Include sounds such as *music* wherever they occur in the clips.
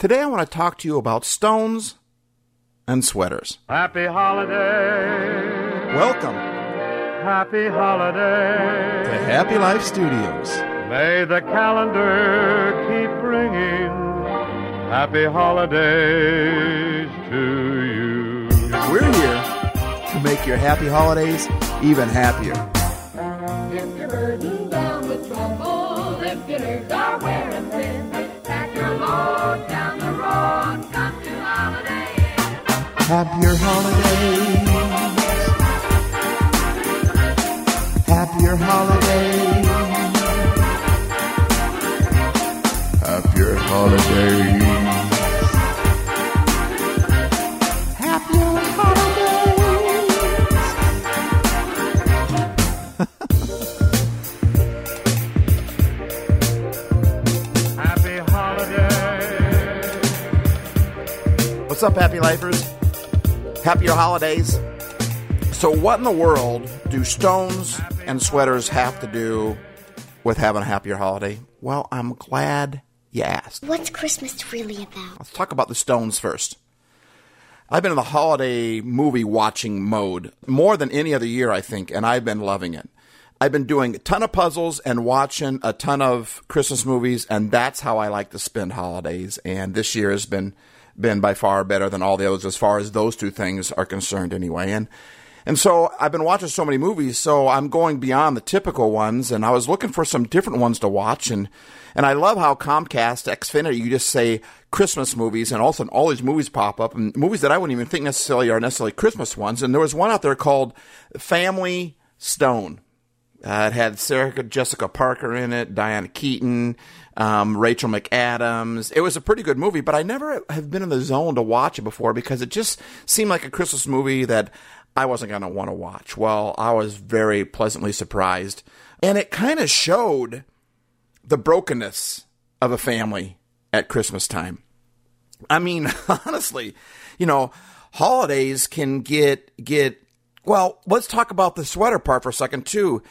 Today I want to talk to you about stones and sweaters. Happy holiday. Welcome Happy holiday. to Happy Life Studios. May the calendar keep bringing happy holidays to you. We're here to make your happy holidays even happier. Happier holidays. Happier holidays. Happier holidays. Happier holidays. *laughs* Happy holiday. What's up, happy lifers? Happier holidays. So, what in the world do stones and sweaters have to do with having a happier holiday? Well, I'm glad you asked. What's Christmas really about? Let's talk about the Stones first. I've been in the holiday movie watching mode more than any other year, I think, and I've been loving it. I've been doing a ton of puzzles and watching a ton of Christmas movies, and that's how I like to spend holidays. And this year has been been by far better than all the others as far as those two things are concerned, anyway. And and so I've been watching so many movies, so I'm going beyond the typical ones, and I was looking for some different ones to watch, and and I love how Comcast, Xfinity, you just say Christmas movies, and all of a sudden all these movies pop up, and movies that I wouldn't even think necessarily are necessarily Christmas ones. And there was one out there called Family Stone. Uh, it had Sarah Jessica Parker in it, Diana Keaton, um, Rachel McAdams. It was a pretty good movie, but I never have been in the zone to watch it before because it just seemed like a Christmas movie that I wasn't going to want to watch. Well, I was very pleasantly surprised. And it kind of showed the brokenness of a family at Christmas time. I mean, *laughs* honestly, you know, holidays can get get well, let's talk about the sweater part for a second too.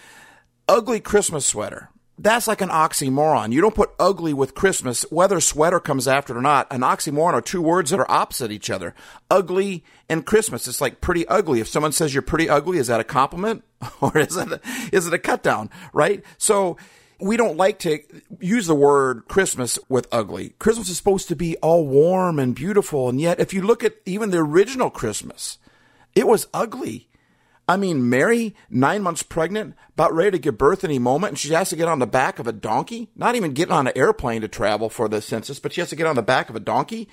Ugly Christmas sweater. That's like an oxymoron. You don't put ugly with Christmas, whether sweater comes after it or not. An oxymoron are two words that are opposite each other. Ugly and Christmas. It's like pretty ugly. If someone says you're pretty ugly, is that a compliment *laughs* or is it a, is it a cut down? Right? So we don't like to use the word Christmas with ugly. Christmas is supposed to be all warm and beautiful. And yet, if you look at even the original Christmas, it was ugly. I mean, Mary, nine months pregnant, about ready to give birth any moment, and she has to get on the back of a donkey. Not even getting on an airplane to travel for the census, but she has to get on the back of a donkey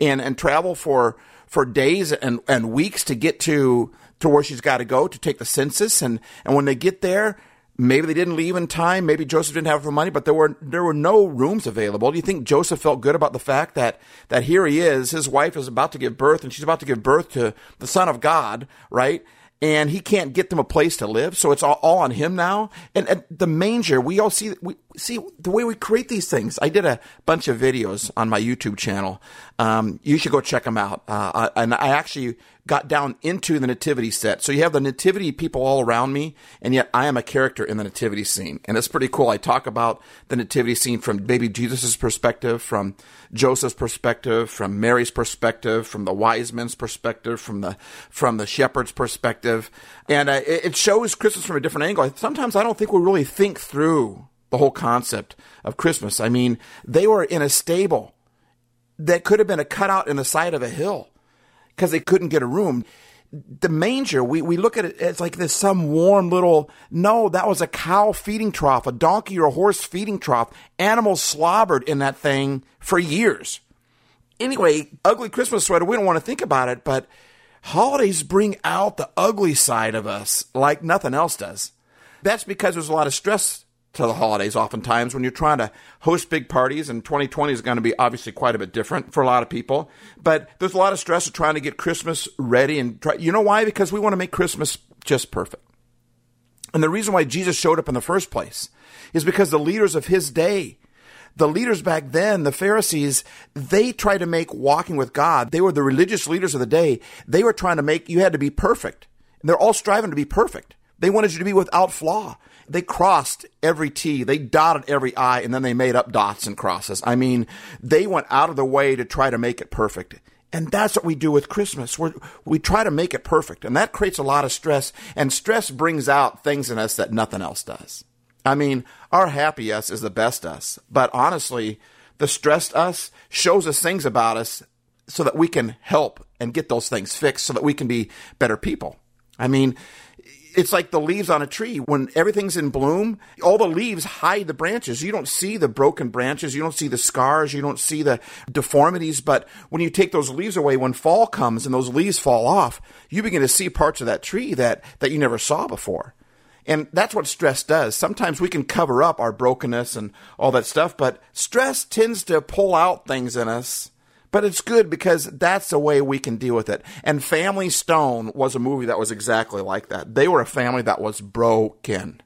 and, and travel for, for days and, and weeks to get to, to where she's got to go to take the census. And, and when they get there, maybe they didn't leave in time. Maybe Joseph didn't have enough money, but there were, there were no rooms available. Do you think Joseph felt good about the fact that, that here he is, his wife is about to give birth and she's about to give birth to the son of God, right? And he can't get them a place to live. So it's all, all on him now. And at the manger, we all see, we see the way we create these things. I did a bunch of videos on my YouTube channel. Um, you should go check them out. Uh, and I actually got down into the nativity set. So you have the nativity people all around me, and yet I am a character in the nativity scene. And it's pretty cool. I talk about the nativity scene from baby Jesus' perspective, from Joseph's perspective, from Mary's perspective, from the wise men's perspective, from the, from the shepherd's perspective. And uh, it, it shows Christmas from a different angle. Sometimes I don't think we really think through the whole concept of Christmas. I mean, they were in a stable that could have been a cutout in the side of a hill because they couldn't get a room. The manger, we, we look at it as like this some warm little, no, that was a cow feeding trough, a donkey or a horse feeding trough. Animals slobbered in that thing for years. Anyway, ugly Christmas sweater, we don't want to think about it, but holidays bring out the ugly side of us like nothing else does. That's because there's a lot of stress to the holidays oftentimes when you're trying to host big parties and 2020 is going to be obviously quite a bit different for a lot of people but there's a lot of stress of trying to get christmas ready and try you know why because we want to make christmas just perfect and the reason why jesus showed up in the first place is because the leaders of his day the leaders back then, the Pharisees, they tried to make walking with God. They were the religious leaders of the day. They were trying to make you had to be perfect. And they're all striving to be perfect. They wanted you to be without flaw. They crossed every T, they dotted every I, and then they made up dots and crosses. I mean, they went out of the way to try to make it perfect. And that's what we do with Christmas. we we try to make it perfect. And that creates a lot of stress. And stress brings out things in us that nothing else does. I mean, our happy us is the best us. But honestly, the stressed us shows us things about us so that we can help and get those things fixed so that we can be better people. I mean, it's like the leaves on a tree. When everything's in bloom, all the leaves hide the branches. You don't see the broken branches. You don't see the scars. You don't see the deformities. But when you take those leaves away, when fall comes and those leaves fall off, you begin to see parts of that tree that, that you never saw before. And that's what stress does. Sometimes we can cover up our brokenness and all that stuff, but stress tends to pull out things in us but it's good because that's the way we can deal with it. And Family Stone was a movie that was exactly like that. They were a family that was broken.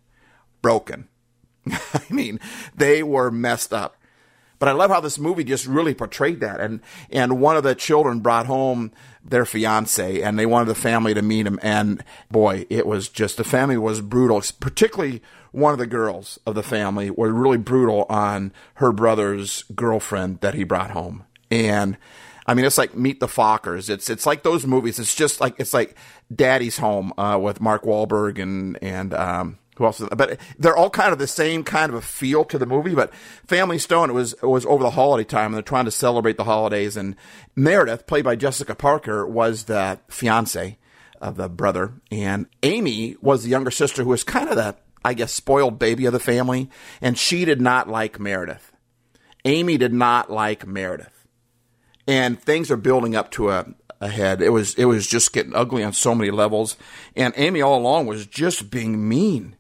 Broken. *laughs* I mean, they were messed up. But I love how this movie just really portrayed that. And and one of the children brought home their fiance, and they wanted the family to meet him. And boy, it was just the family was brutal. Particularly one of the girls of the family were really brutal on her brother's girlfriend that he brought home and I mean, it's like Meet the Fockers. It's it's like those movies. It's just like it's like Daddy's Home uh, with Mark Wahlberg and and um, who else? But they're all kind of the same kind of a feel to the movie. But Family Stone, it was it was over the holiday time, and they're trying to celebrate the holidays. And Meredith, played by Jessica Parker, was the fiance of the brother, and Amy was the younger sister, who was kind of the I guess spoiled baby of the family, and she did not like Meredith. Amy did not like Meredith and things are building up to a, head. It was it was just getting ugly on so many levels, and Amy all along was just being mean,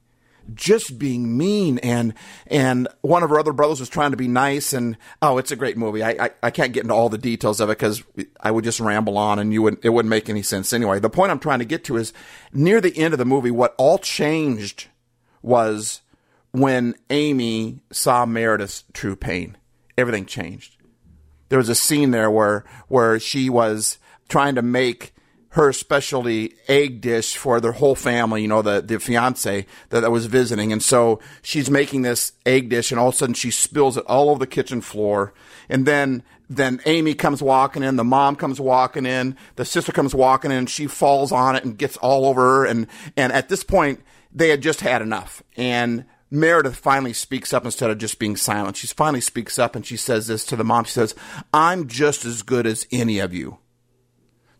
just being mean, and and one of her other brothers was trying to be nice, and oh, it's a great movie. I I, I can't get into all the details of it because I would just ramble on, and you would it wouldn't make any sense anyway. The point I'm trying to get to is near the end of the movie, what all changed was when Amy saw Meredith's true pain. Everything changed there was a scene there where where she was trying to make her specialty egg dish for their whole family, you know, the, the fiance that, that was visiting. And so she's making this egg dish and all of a sudden she spills it all over the kitchen floor. And then, then Amy comes walking in, the mom comes walking in, the sister comes walking in, she falls on it and gets all over her. And, and at this point, they had just had enough. And Meredith finally speaks up instead of just being silent. She finally speaks up and she says this to the mom. She says, I'm just as good as any of you.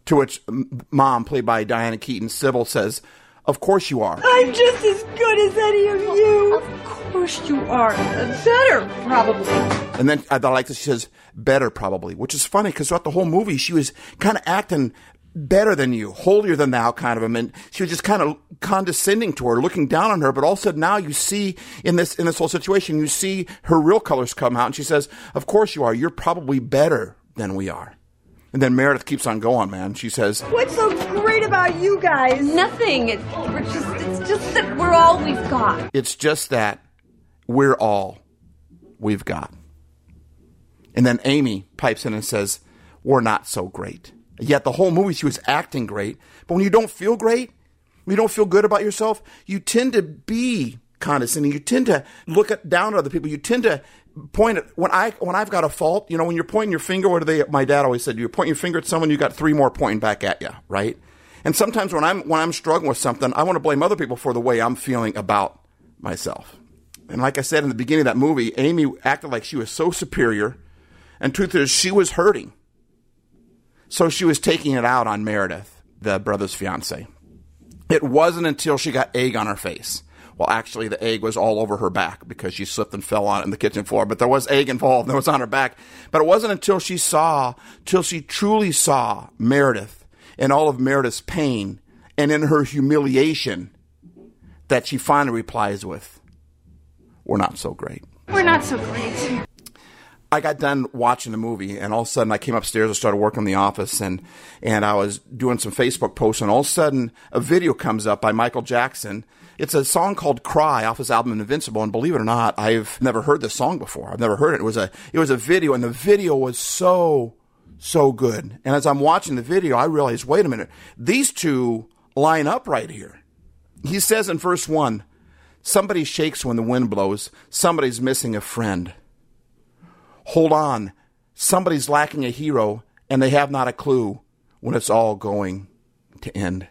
To which mom, played by Diana Keaton, Sybil says, Of course you are. I'm just as good as any of you. Of course you are. Better, probably. And then I like this. She says, Better, probably, which is funny because throughout the whole movie, she was kind of acting better than you, holier than thou kind of him. And she was just kind of condescending to her, looking down on her. But all of a sudden now you see in this, in this whole situation, you see her real colors come out. And she says, of course you are. You're probably better than we are. And then Meredith keeps on going, man. She says, What's so great about you guys? Nothing. It's, we're just, it's just that we're all we've got. It's just that we're all we've got. And then Amy pipes in and says, We're not so great. Yet the whole movie she was acting great. But when you don't feel great, when you don't feel good about yourself, you tend to be condescending. You tend to look at, down at other people. You tend to point at when I when I've got a fault. You know, when you're pointing your finger, what do they? My dad always said, you point your finger at someone, you got three more pointing back at you, right? And sometimes when I'm when I'm struggling with something, I want to blame other people for the way I'm feeling about myself. And like I said in the beginning of that movie, Amy acted like she was so superior, and truth is, she was hurting. So she was taking it out on Meredith, the brother's fiance. It wasn't until she got egg on her face. Well, actually, the egg was all over her back because she slipped and fell on it in the kitchen floor. But there was egg involved. It was on her back. But it wasn't until she saw, till she truly saw Meredith and all of Meredith's pain and in her humiliation that she finally replies with, "We're not so great." We're not so great. I got done watching the movie, and all of a sudden I came upstairs and started working in the office, and and I was doing some Facebook posts, and all of a sudden a video comes up by Michael Jackson. It's a song called "Cry" off his album Invincible, and believe it or not, I've never heard this song before. I've never heard it. It was a it was a video, and the video was so so good. And as I'm watching the video, I realized, wait a minute, these two line up right here. He says in verse one, Somebody shakes when the wind blows. Somebody's missing a friend. Hold on. Somebody's lacking a hero, and they have not a clue when it's all going to end.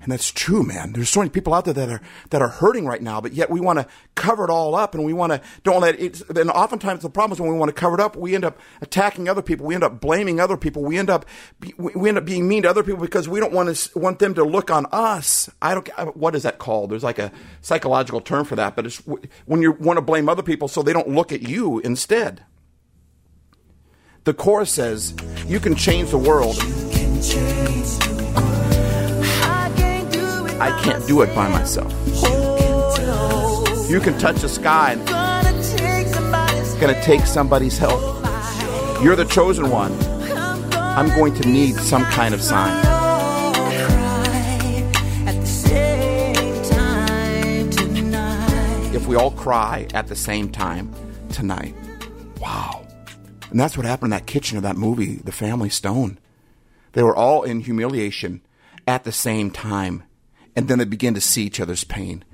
And that's true, man. There's so many people out there that are that are hurting right now, but yet we want to cover it all up, and we want to don't let it. And oftentimes the problem is when we want to cover it up, we end up attacking other people. We end up blaming other people. We end up we end up being mean to other people because we don't want to want them to look on us. I don't. What is that called? There's like a psychological term for that, but it's when you want to blame other people so they don't look at you instead. The chorus says, "You can change the world." I can't do it by myself. You can touch the sky. Going to take somebody's help. You're the chosen one. I'm going to need some kind of sign. If we all cry at the same time tonight. And that's what happened in that kitchen of that movie, The Family Stone. They were all in humiliation at the same time and then they begin to see each other's pain.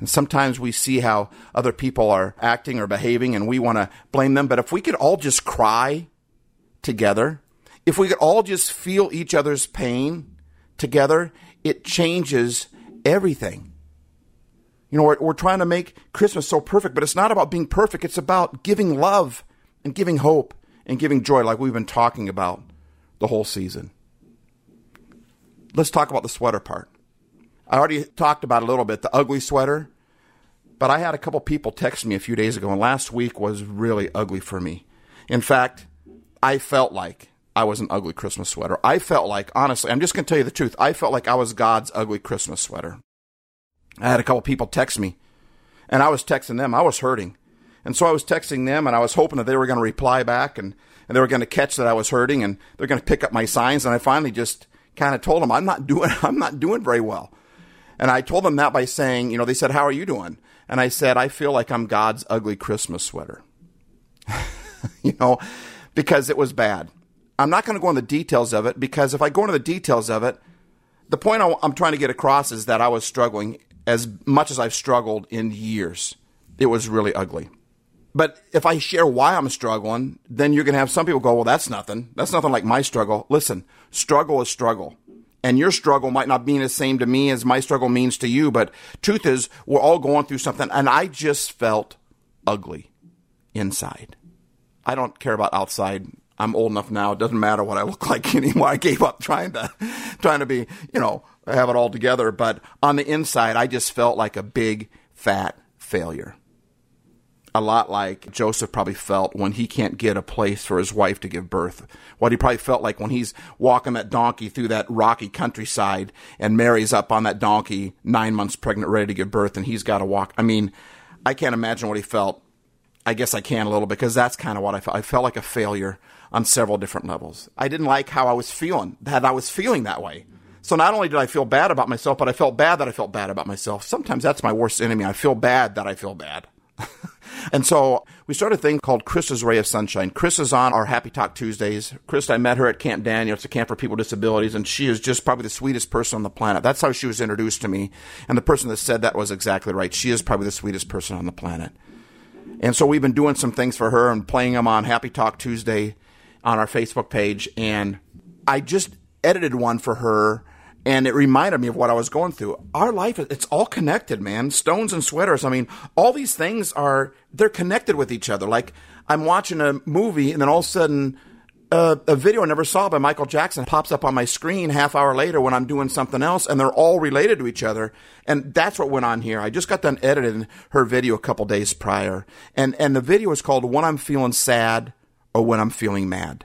And sometimes we see how other people are acting or behaving and we want to blame them. But if we could all just cry together, if we could all just feel each other's pain together, it changes everything. You know, we're, we're trying to make Christmas so perfect, but it's not about being perfect. It's about giving love and giving hope and giving joy, like we've been talking about the whole season. Let's talk about the sweater part. I already talked about a little bit the ugly sweater, but I had a couple people text me a few days ago, and last week was really ugly for me. In fact, I felt like I was an ugly Christmas sweater. I felt like, honestly, I'm just going to tell you the truth. I felt like I was God's ugly Christmas sweater. I had a couple people text me, and I was texting them. I was hurting. And so I was texting them, and I was hoping that they were going to reply back and, and they were going to catch that I was hurting, and they're going to pick up my signs. And I finally just kind of told them, I'm not doing, *laughs* I'm not doing very well. And I told them that by saying, you know, they said, How are you doing? And I said, I feel like I'm God's ugly Christmas sweater. *laughs* you know, because it was bad. I'm not going to go into the details of it because if I go into the details of it, the point I'm trying to get across is that I was struggling as much as I've struggled in years. It was really ugly. But if I share why I'm struggling, then you're going to have some people go, well, that's nothing. That's nothing like my struggle. Listen, struggle is struggle and your struggle might not mean the same to me as my struggle means to you, but truth is, we're all going through something, and I just felt ugly inside. I don't care about outside. I'm old enough now; it doesn't matter what I look *laughs* like anymore. I gave up trying to, trying to be, you know, have it all together. But on the inside, I just felt like a big fat failure a lot like Joseph probably felt when he can't get a place for his wife to give birth. What he probably felt like when he's walking that donkey through that rocky countryside and Mary's up on that donkey, nine months pregnant, ready to give birth, and he's got to walk. I mean, I can't imagine what he felt. I guess I can a little because that's kind of what I felt. I felt like a failure on several different levels. I didn't like how I was feeling, that I was feeling that way. So not only did I feel bad about myself, but I felt bad that I felt bad about myself. Sometimes that's my worst enemy. I feel bad that I feel bad. *laughs* And so we started a thing called Chris's Ray of Sunshine. Chris is on our Happy Talk Tuesdays. Chris, I met her at Camp Daniel. It's a camp for people with disabilities, and she is just probably the sweetest person on the planet. That's how she was introduced to me. And the person that said that was exactly right. She is probably the sweetest person on the planet. And so we've been doing some things for her and playing them on Happy Talk Tuesday on our Facebook page. And I just edited one for her and it reminded me of what I was going through. Our life, it's all connected, man. Stones and sweaters. I mean, all these things are, they're connected with each other. Like, I'm watching a movie and then all of a sudden, uh, a video I never saw by Michael Jackson pops up on my screen half hour later when I'm doing something else, and they're all related to each other. And that's what went on here. I just got done editing her video a couple days prior, and and the video is called "When I'm Feeling Sad" or "When I'm Feeling Mad,"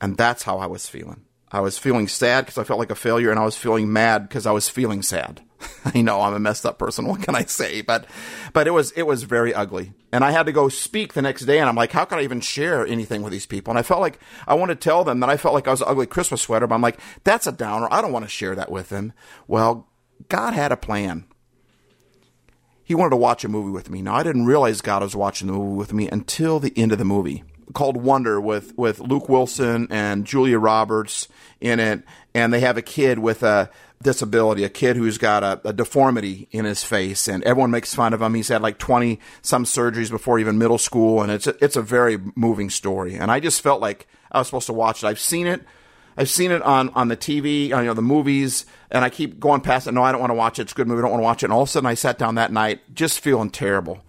and that's how I was feeling. I was feeling sad because I felt like a failure, and I was feeling mad because I was feeling sad. *laughs* I know I'm a messed up person. What can I say? But, but it was it was very ugly, and I had to go speak the next day. And I'm like, how can I even share anything with these people? And I felt like I wanted to tell them that I felt like I was an ugly Christmas sweater, but I'm like, that's a downer. I don't want to share that with them. Well, God had a plan. He wanted to watch a movie with me. Now I didn't realize God was watching the movie with me until the end of the movie called Wonder with with Luke Wilson and Julia Roberts in it, and they have a kid with a disability, a kid who's got a, a deformity in his face, and everyone makes fun of him. He's had like 20 some surgeries before even middle school, and it's a, it's a very moving story. And I just felt like I was supposed to watch it. I've seen it. I've seen it on, on the TV, on, you know, the movies, and I keep going past it. No, I don't want to watch it. It's a good movie. I don't want to watch it. And all of a sudden, I sat down that night just feeling terrible.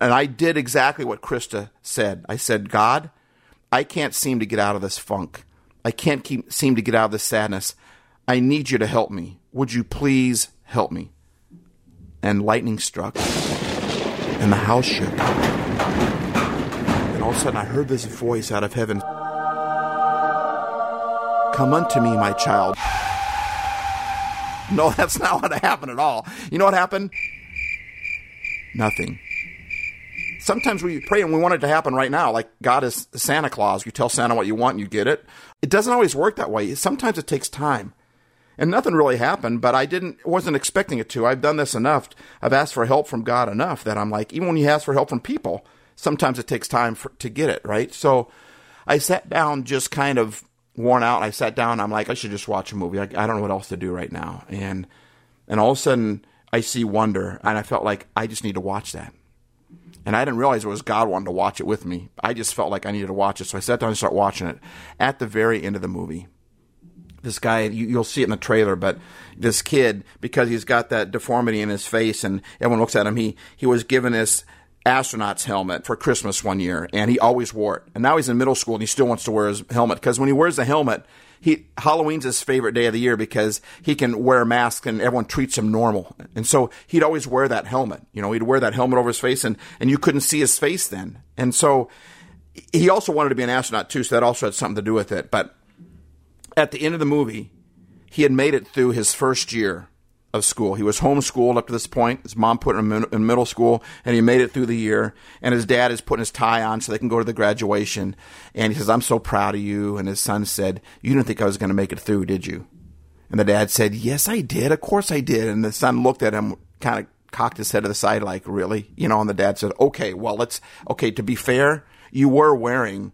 And I did exactly what Krista said. I said, God, I can't seem to get out of this funk. I can't keep, seem to get out of this sadness. I need you to help me. Would you please help me? And lightning struck, and the house shook. And all of a sudden, I heard this voice out of heaven Come unto me, my child. No, *laughs* that's not what happened at all. You know what happened? Nothing. Sometimes we pray and we want it to happen right now, like God is Santa Claus. You tell Santa what you want and you get it. It doesn't always work that way. Sometimes it takes time. And nothing really happened, but I didn't wasn't expecting it to. I've done this enough. I've asked for help from God enough that I'm like, even when you ask for help from people, sometimes it takes time for, to get it, right? So I sat down just kind of worn out. I sat down. I'm like, I should just watch a movie. I, I don't know what else to do right now. And and all of a sudden, I see Wonder, and I felt like I just need to watch that. And I didn't realize it was God wanting to watch it with me. I just felt like I needed to watch it, so I sat down and started watching it. At the very end of the movie, this guy you, you'll see it in the trailer but this kid because he's got that deformity in his face and everyone looks at him he he was given this astronaut's helmet for christmas one year and he always wore it and now he's in middle school and he still wants to wear his helmet because when he wears the helmet he halloween's his favorite day of the year because he can wear a mask and everyone treats him normal. And so he'd always wear that helmet. You know he'd wear that helmet over his face and and you couldn't see his face then. And so he also wanted to be an astronaut too so that also had something to do with it. But at the end of the movie, he had made it through his first year of school. He was homeschooled up to this point. His mom put him in middle school, and he made it through the year. And his dad is putting his tie on so they can go to the graduation. And he says, "I'm so proud of you." And his son said, "You didn't think I was going to make it through, did you?" And the dad said, "Yes, I did. Of course I did." And the son looked at him, kind of cocked his head to the side, like, "Really?" You know. And the dad said, "Okay, well, let's. Okay, to be fair, you were wearing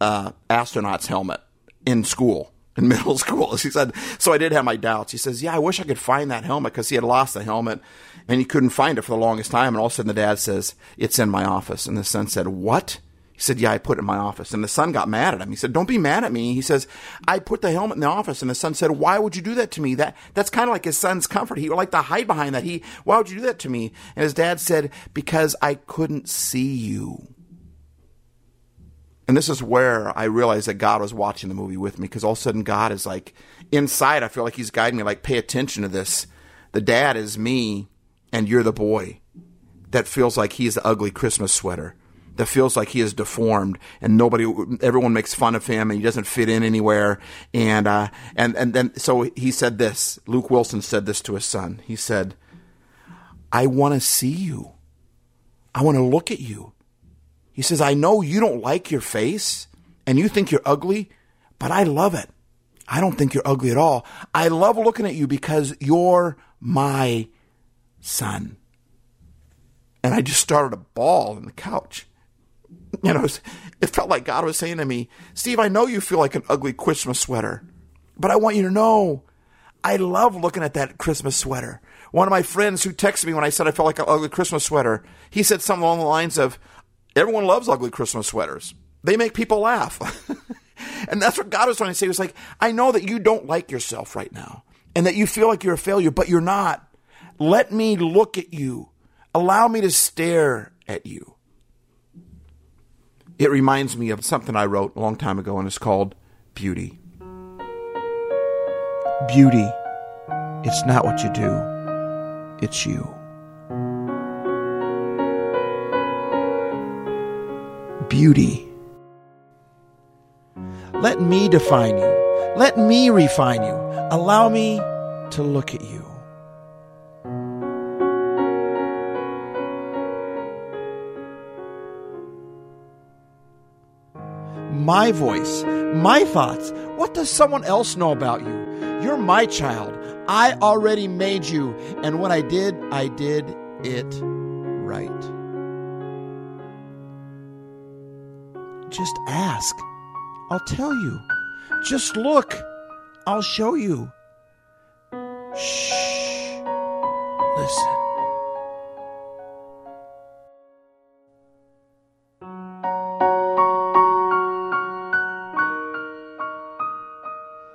uh, astronaut's helmet in school." In *laughs* middle school. He said, so I did have my doubts. He says, yeah, I wish I could find that helmet because he had lost the helmet and he couldn't find it for the longest time. And all of a sudden the dad says, it's in my office. And the son said, what? He said, yeah, I put it in my office. And the son got mad at him. He said, don't be mad at me. He says, I put the helmet in the office. And the son said, why would you do that to me? That, that's kind of like his son's comfort. He would like to hide behind that. He, why would you do that to me? And his dad said, because I couldn't see you. And this is where I realized that God was watching the movie with me because all of a sudden God is like inside. I feel like He's guiding me, like, pay attention to this. The dad is me, and you're the boy that feels like he's the ugly Christmas sweater, that feels like he is deformed, and nobody, everyone makes fun of him, and he doesn't fit in anywhere. And uh, and and then so he said this. Luke Wilson said this to his son. He said, "I want to see you. I want to look at you." He says, I know you don't like your face and you think you're ugly, but I love it. I don't think you're ugly at all. I love looking at you because you're my son. And I just started to bawl on the couch. You know, it felt like God was saying to me, Steve, I know you feel like an ugly Christmas sweater, but I want you to know I love looking at that Christmas sweater. One of my friends who texted me when I said I felt like an ugly Christmas sweater, he said something along the lines of, Everyone loves ugly Christmas sweaters. They make people laugh. *laughs* and that's what God was trying to say. He was like, I know that you don't like yourself right now and that you feel like you're a failure, but you're not. Let me look at you. Allow me to stare at you. It reminds me of something I wrote a long time ago, and it's called Beauty. Beauty, it's not what you do, it's you. Beauty. Let me define you. Let me refine you. Allow me to look at you. My voice, my thoughts. What does someone else know about you? You're my child. I already made you. And what I did, I did it right. Just ask. I'll tell you. Just look. I'll show you. Shh. Listen.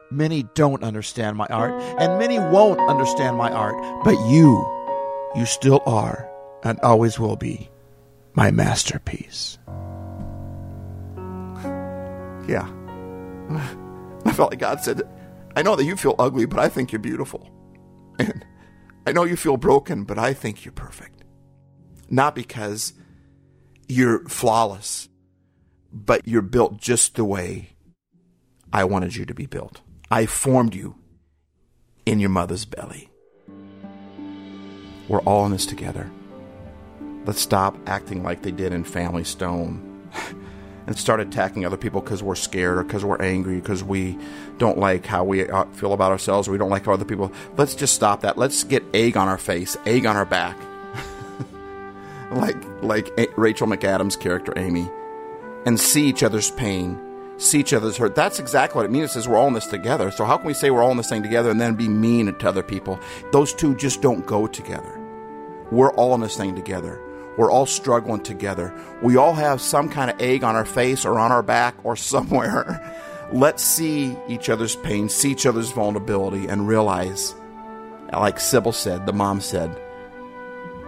Many don't understand my art, and many won't understand my art, but you, you still are, and always will be, my masterpiece. Yeah. I felt like God said, I know that you feel ugly, but I think you're beautiful. And I know you feel broken, but I think you're perfect. Not because you're flawless, but you're built just the way I wanted you to be built. I formed you in your mother's belly. We're all in this together. Let's stop acting like they did in Family Stone and start attacking other people because we're scared or because we're angry, because we don't like how we uh, feel about ourselves or we don't like other people. Let's just stop that. Let's get egg on our face, egg on our back. *laughs* like like A- Rachel McAdams' character Amy and see each other's pain, see each other's hurt. That's exactly what it means. It says we're all in this together. So how can we say we're all in this thing together and then be mean to other people? Those two just don't go together. We're all in this thing together. We're all struggling together. We all have some kind of egg on our face or on our back or *laughs* somewhere. Let's see each other's pain, see each other's vulnerability, and realize, like Sybil said, the mom said,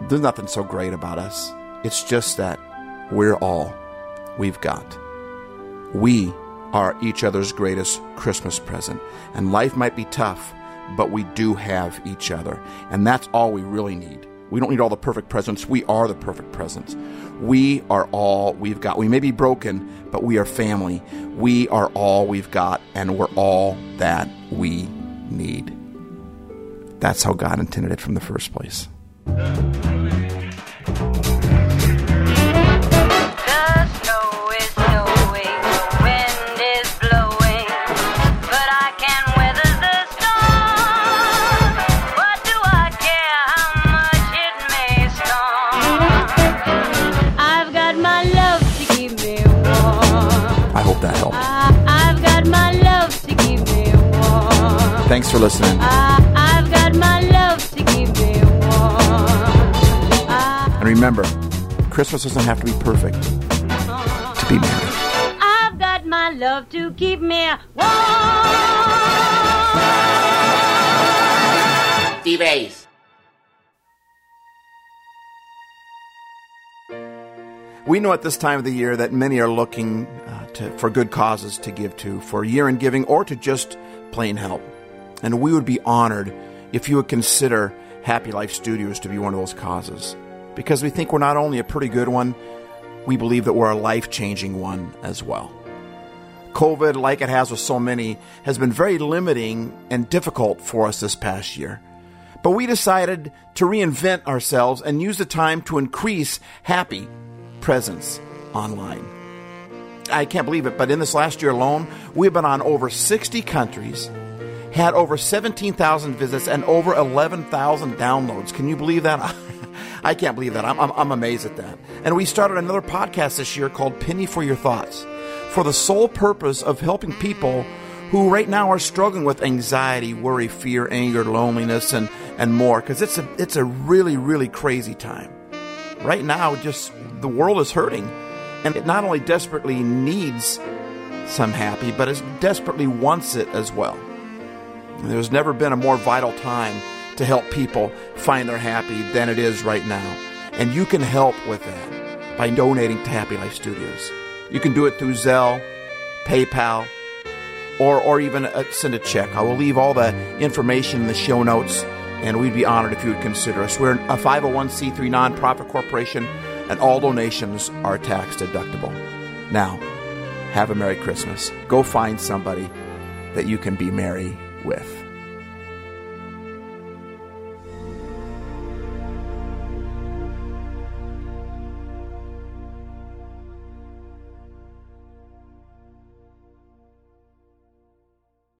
there's nothing so great about us. It's just that we're all we've got. We are each other's greatest Christmas present. And life might be tough, but we do have each other. And that's all we really need. We don't need all the perfect presents. We are the perfect presents. We are all we've got. We may be broken, but we are family. We are all we've got, and we're all that we need. That's how God intended it from the first place. That helped. I, I've got my love to keep me warm. Thanks for listening. I, I've got my love to keep me warm. I, And remember, Christmas doesn't have to be perfect to be merry. I've got my love to keep me warm. We know at this time of the year that many are looking uh, to, for good causes to give to, for year in giving, or to just plain help. And we would be honored if you would consider Happy Life Studios to be one of those causes. Because we think we're not only a pretty good one, we believe that we're a life changing one as well. COVID, like it has with so many, has been very limiting and difficult for us this past year. But we decided to reinvent ourselves and use the time to increase happy presence online. I can't believe it, but in this last year alone, we've been on over 60 countries, had over 17,000 visits, and over 11,000 downloads. Can you believe that? *laughs* I can't believe that. I'm, I'm, I'm amazed at that. And we started another podcast this year called Penny for Your Thoughts for the sole purpose of helping people who right now are struggling with anxiety, worry, fear, anger, loneliness, and, and more. Because it's a, it's a really, really crazy time right now just the world is hurting and it not only desperately needs some happy but it desperately wants it as well. There's never been a more vital time to help people find their happy than it is right now. And you can help with that by donating to happy life studios. You can do it through zelle paypal or, or even uh, send a check. I will leave all the information in the show notes and we'd be honored if you would consider us. We're a 501c3 nonprofit corporation, and all donations are tax deductible. Now, have a Merry Christmas. Go find somebody that you can be merry with.